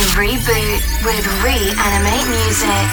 to reboot with Reanimate Music.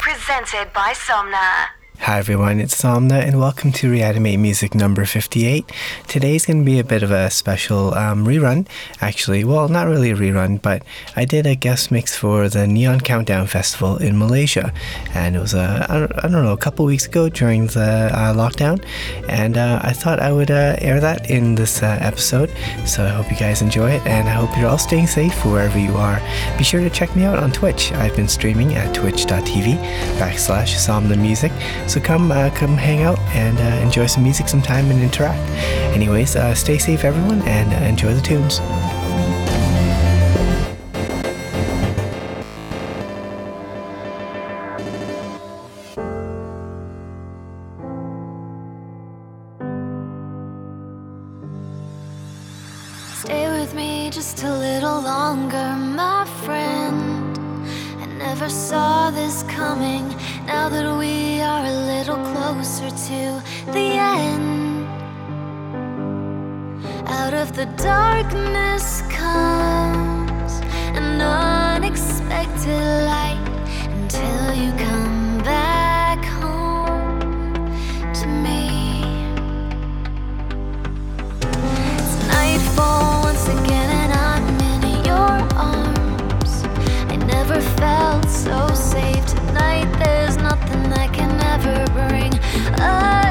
Presented by Somna. Hi everyone, it's Somna and welcome to Reanimate Music number 58. Today's going to be a bit of a special um, rerun, actually. Well, not really a rerun, but I did a guest mix for the Neon Countdown Festival in Malaysia. And it was, uh, I, don't, I don't know, a couple weeks ago during the uh, lockdown. And uh, I thought I would uh, air that in this uh, episode. So I hope you guys enjoy it and I hope you're all staying safe wherever you are. Be sure to check me out on Twitch. I've been streaming at twitch.tv backslash Somna Music. So come uh, come hang out and uh, enjoy some music sometime and interact. Anyways, uh, stay safe, everyone, and enjoy the tunes. Stay with me just a little longer, my friend. I never saw this coming. Now that we are a little closer to the end, out of the darkness comes an unexpected light until you come that can ever bring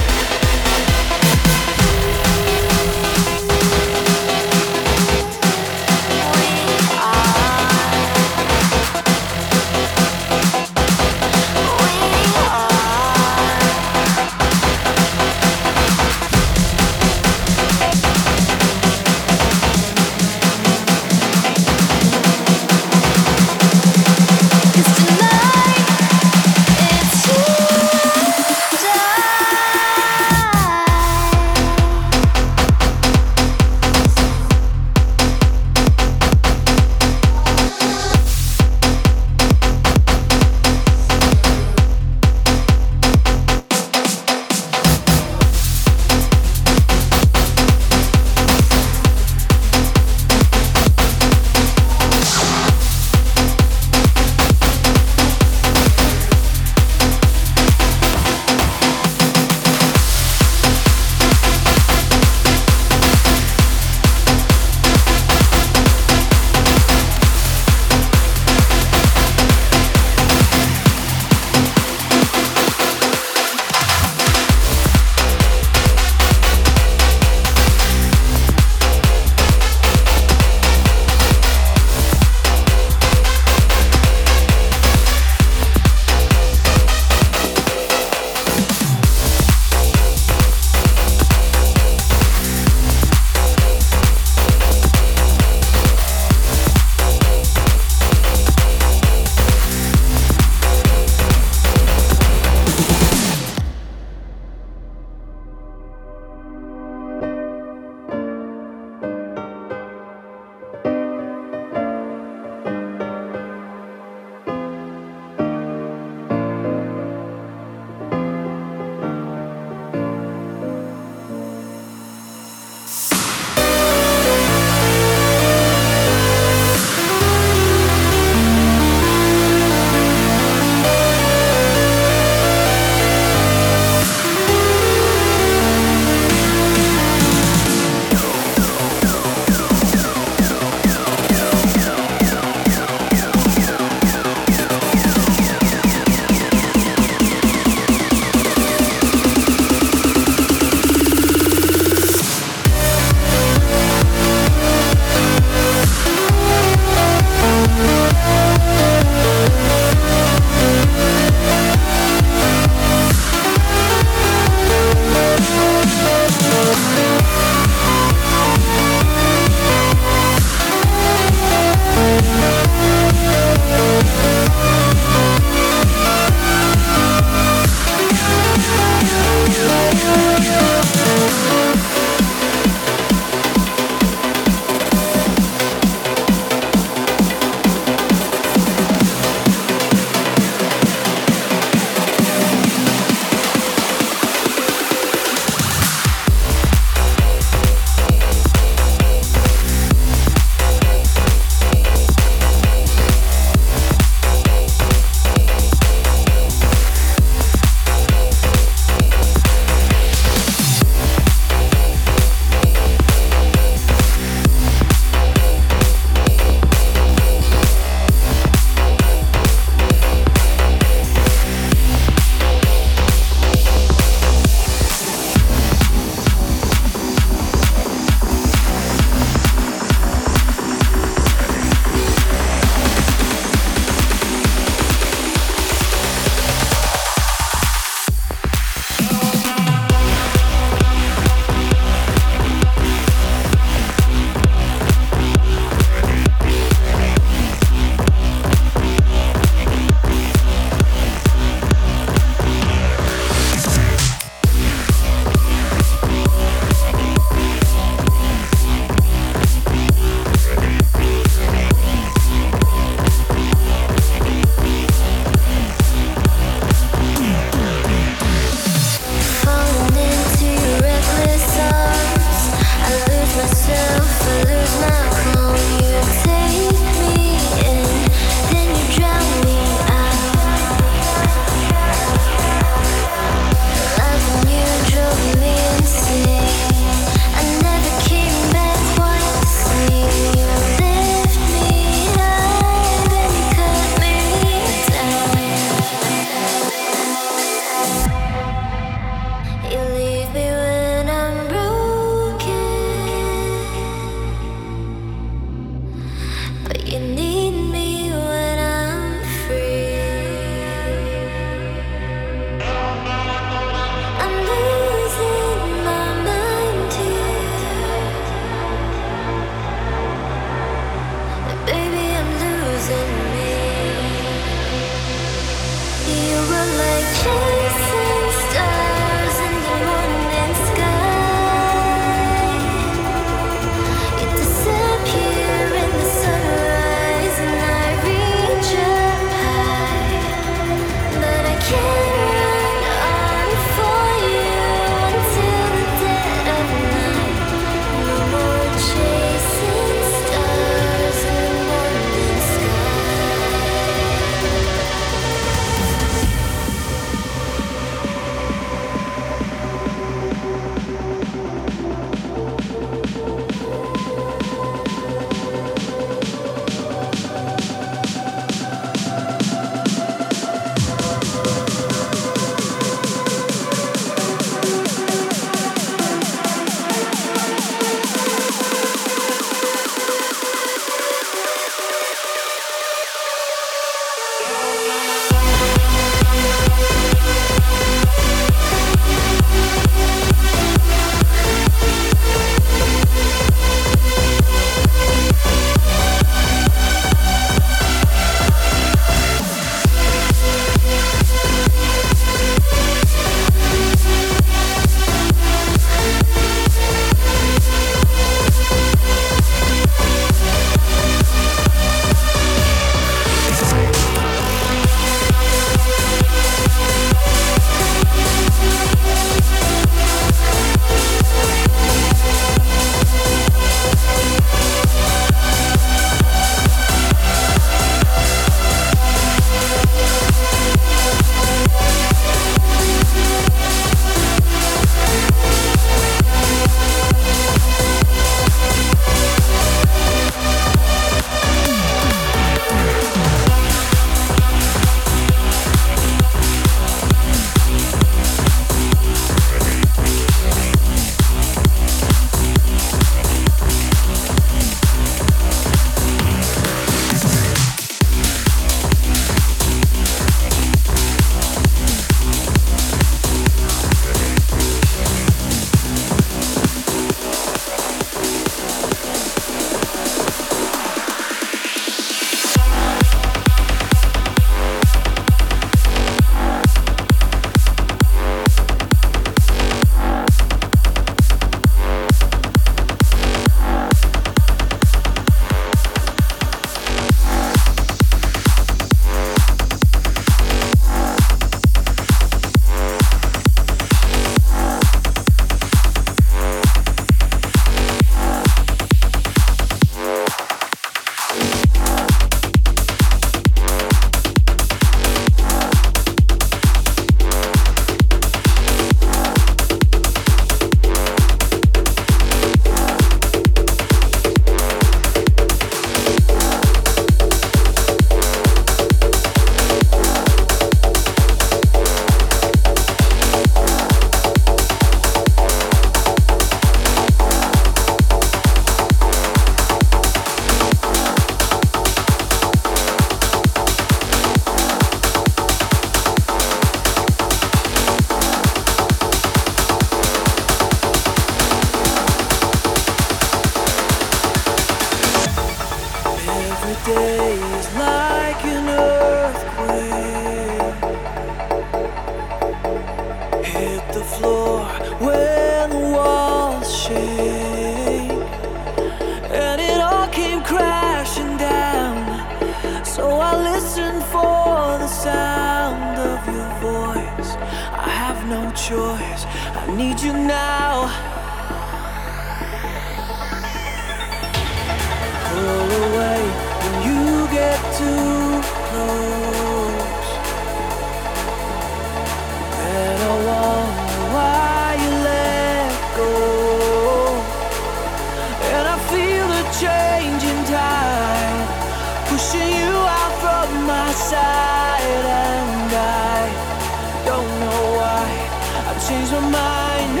mine.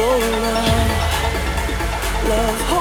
Oh, love, love.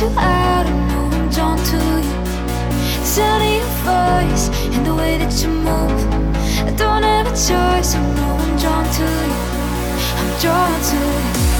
you out and I'm drawn to you. The sound of your voice and the way that you move. I don't have a choice, I know I'm drawn to you. I'm drawn to you.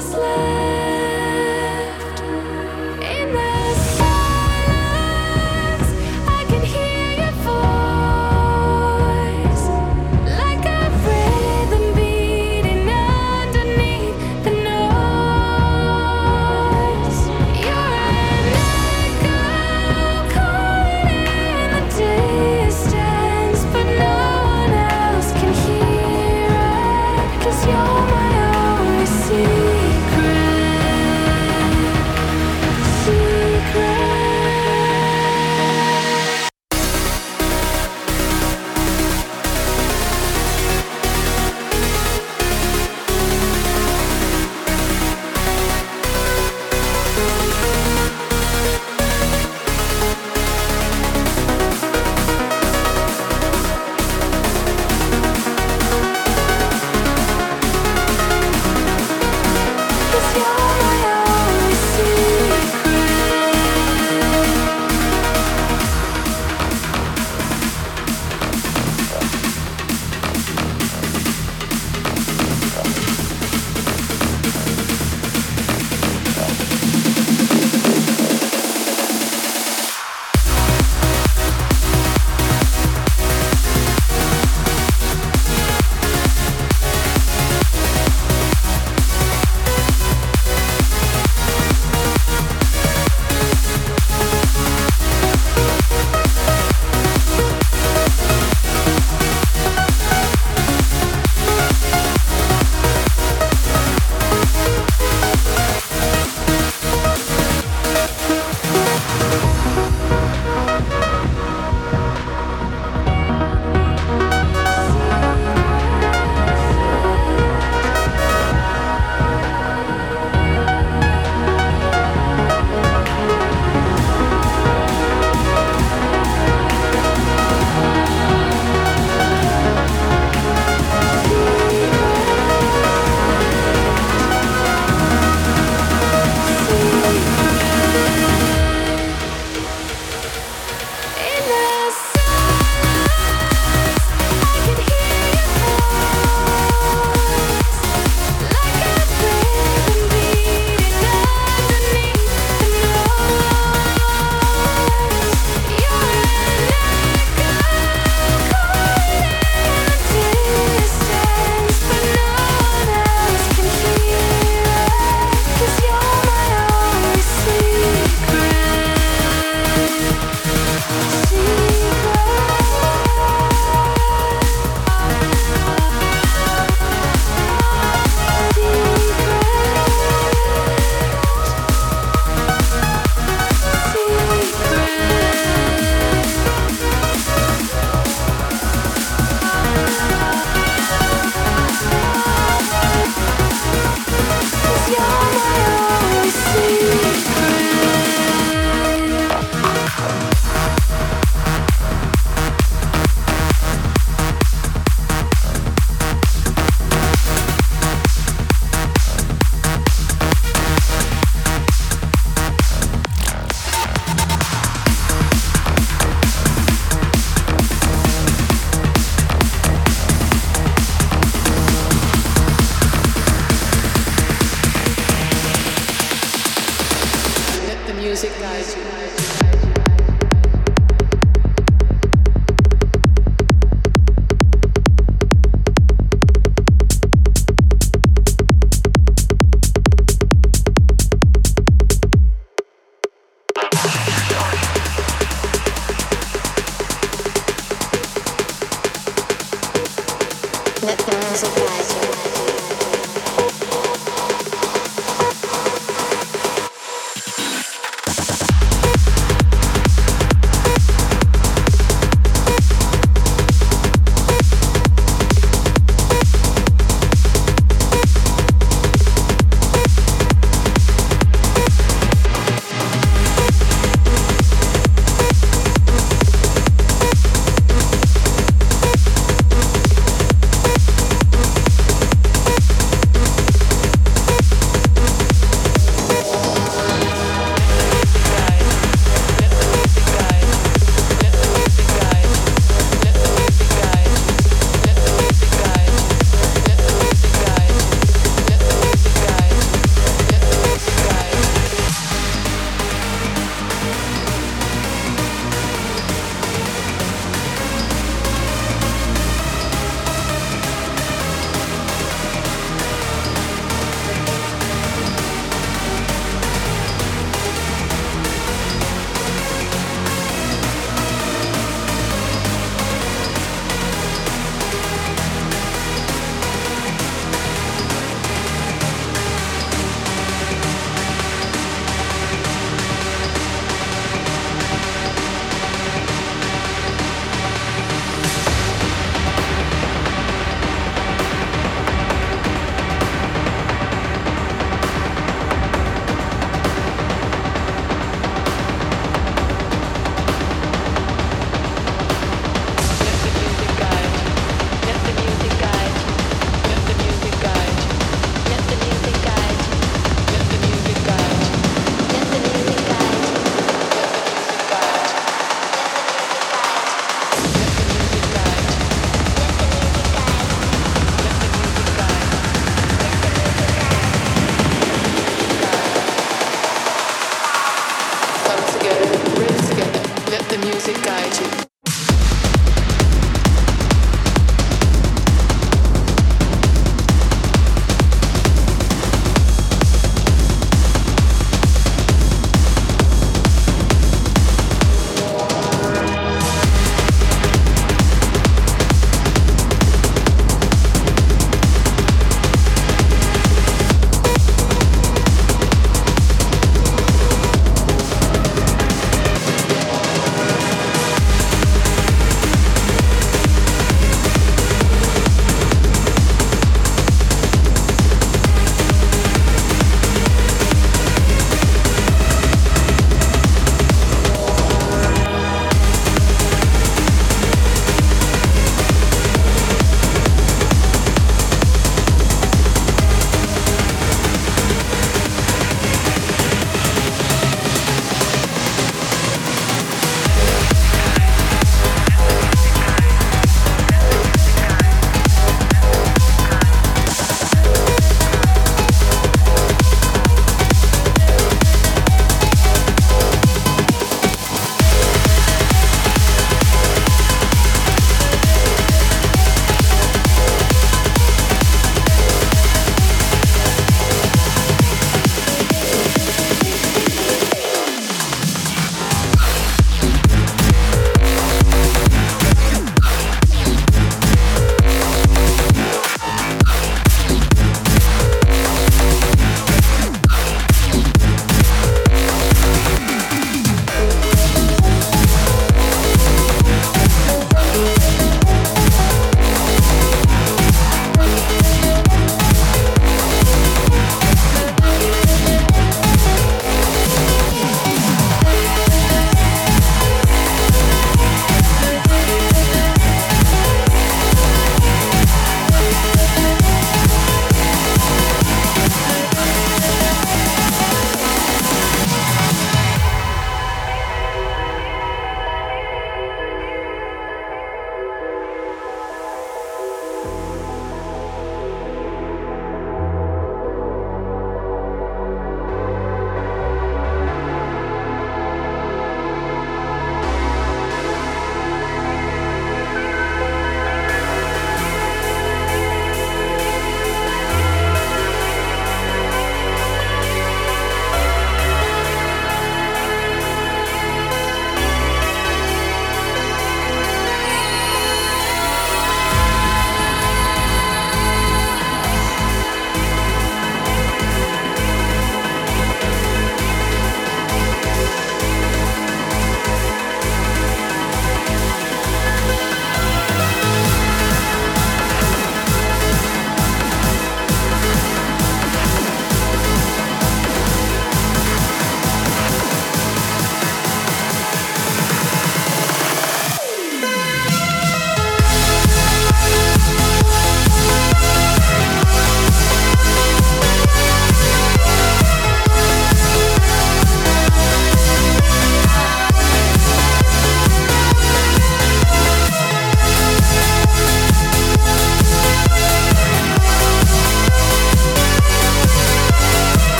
useless.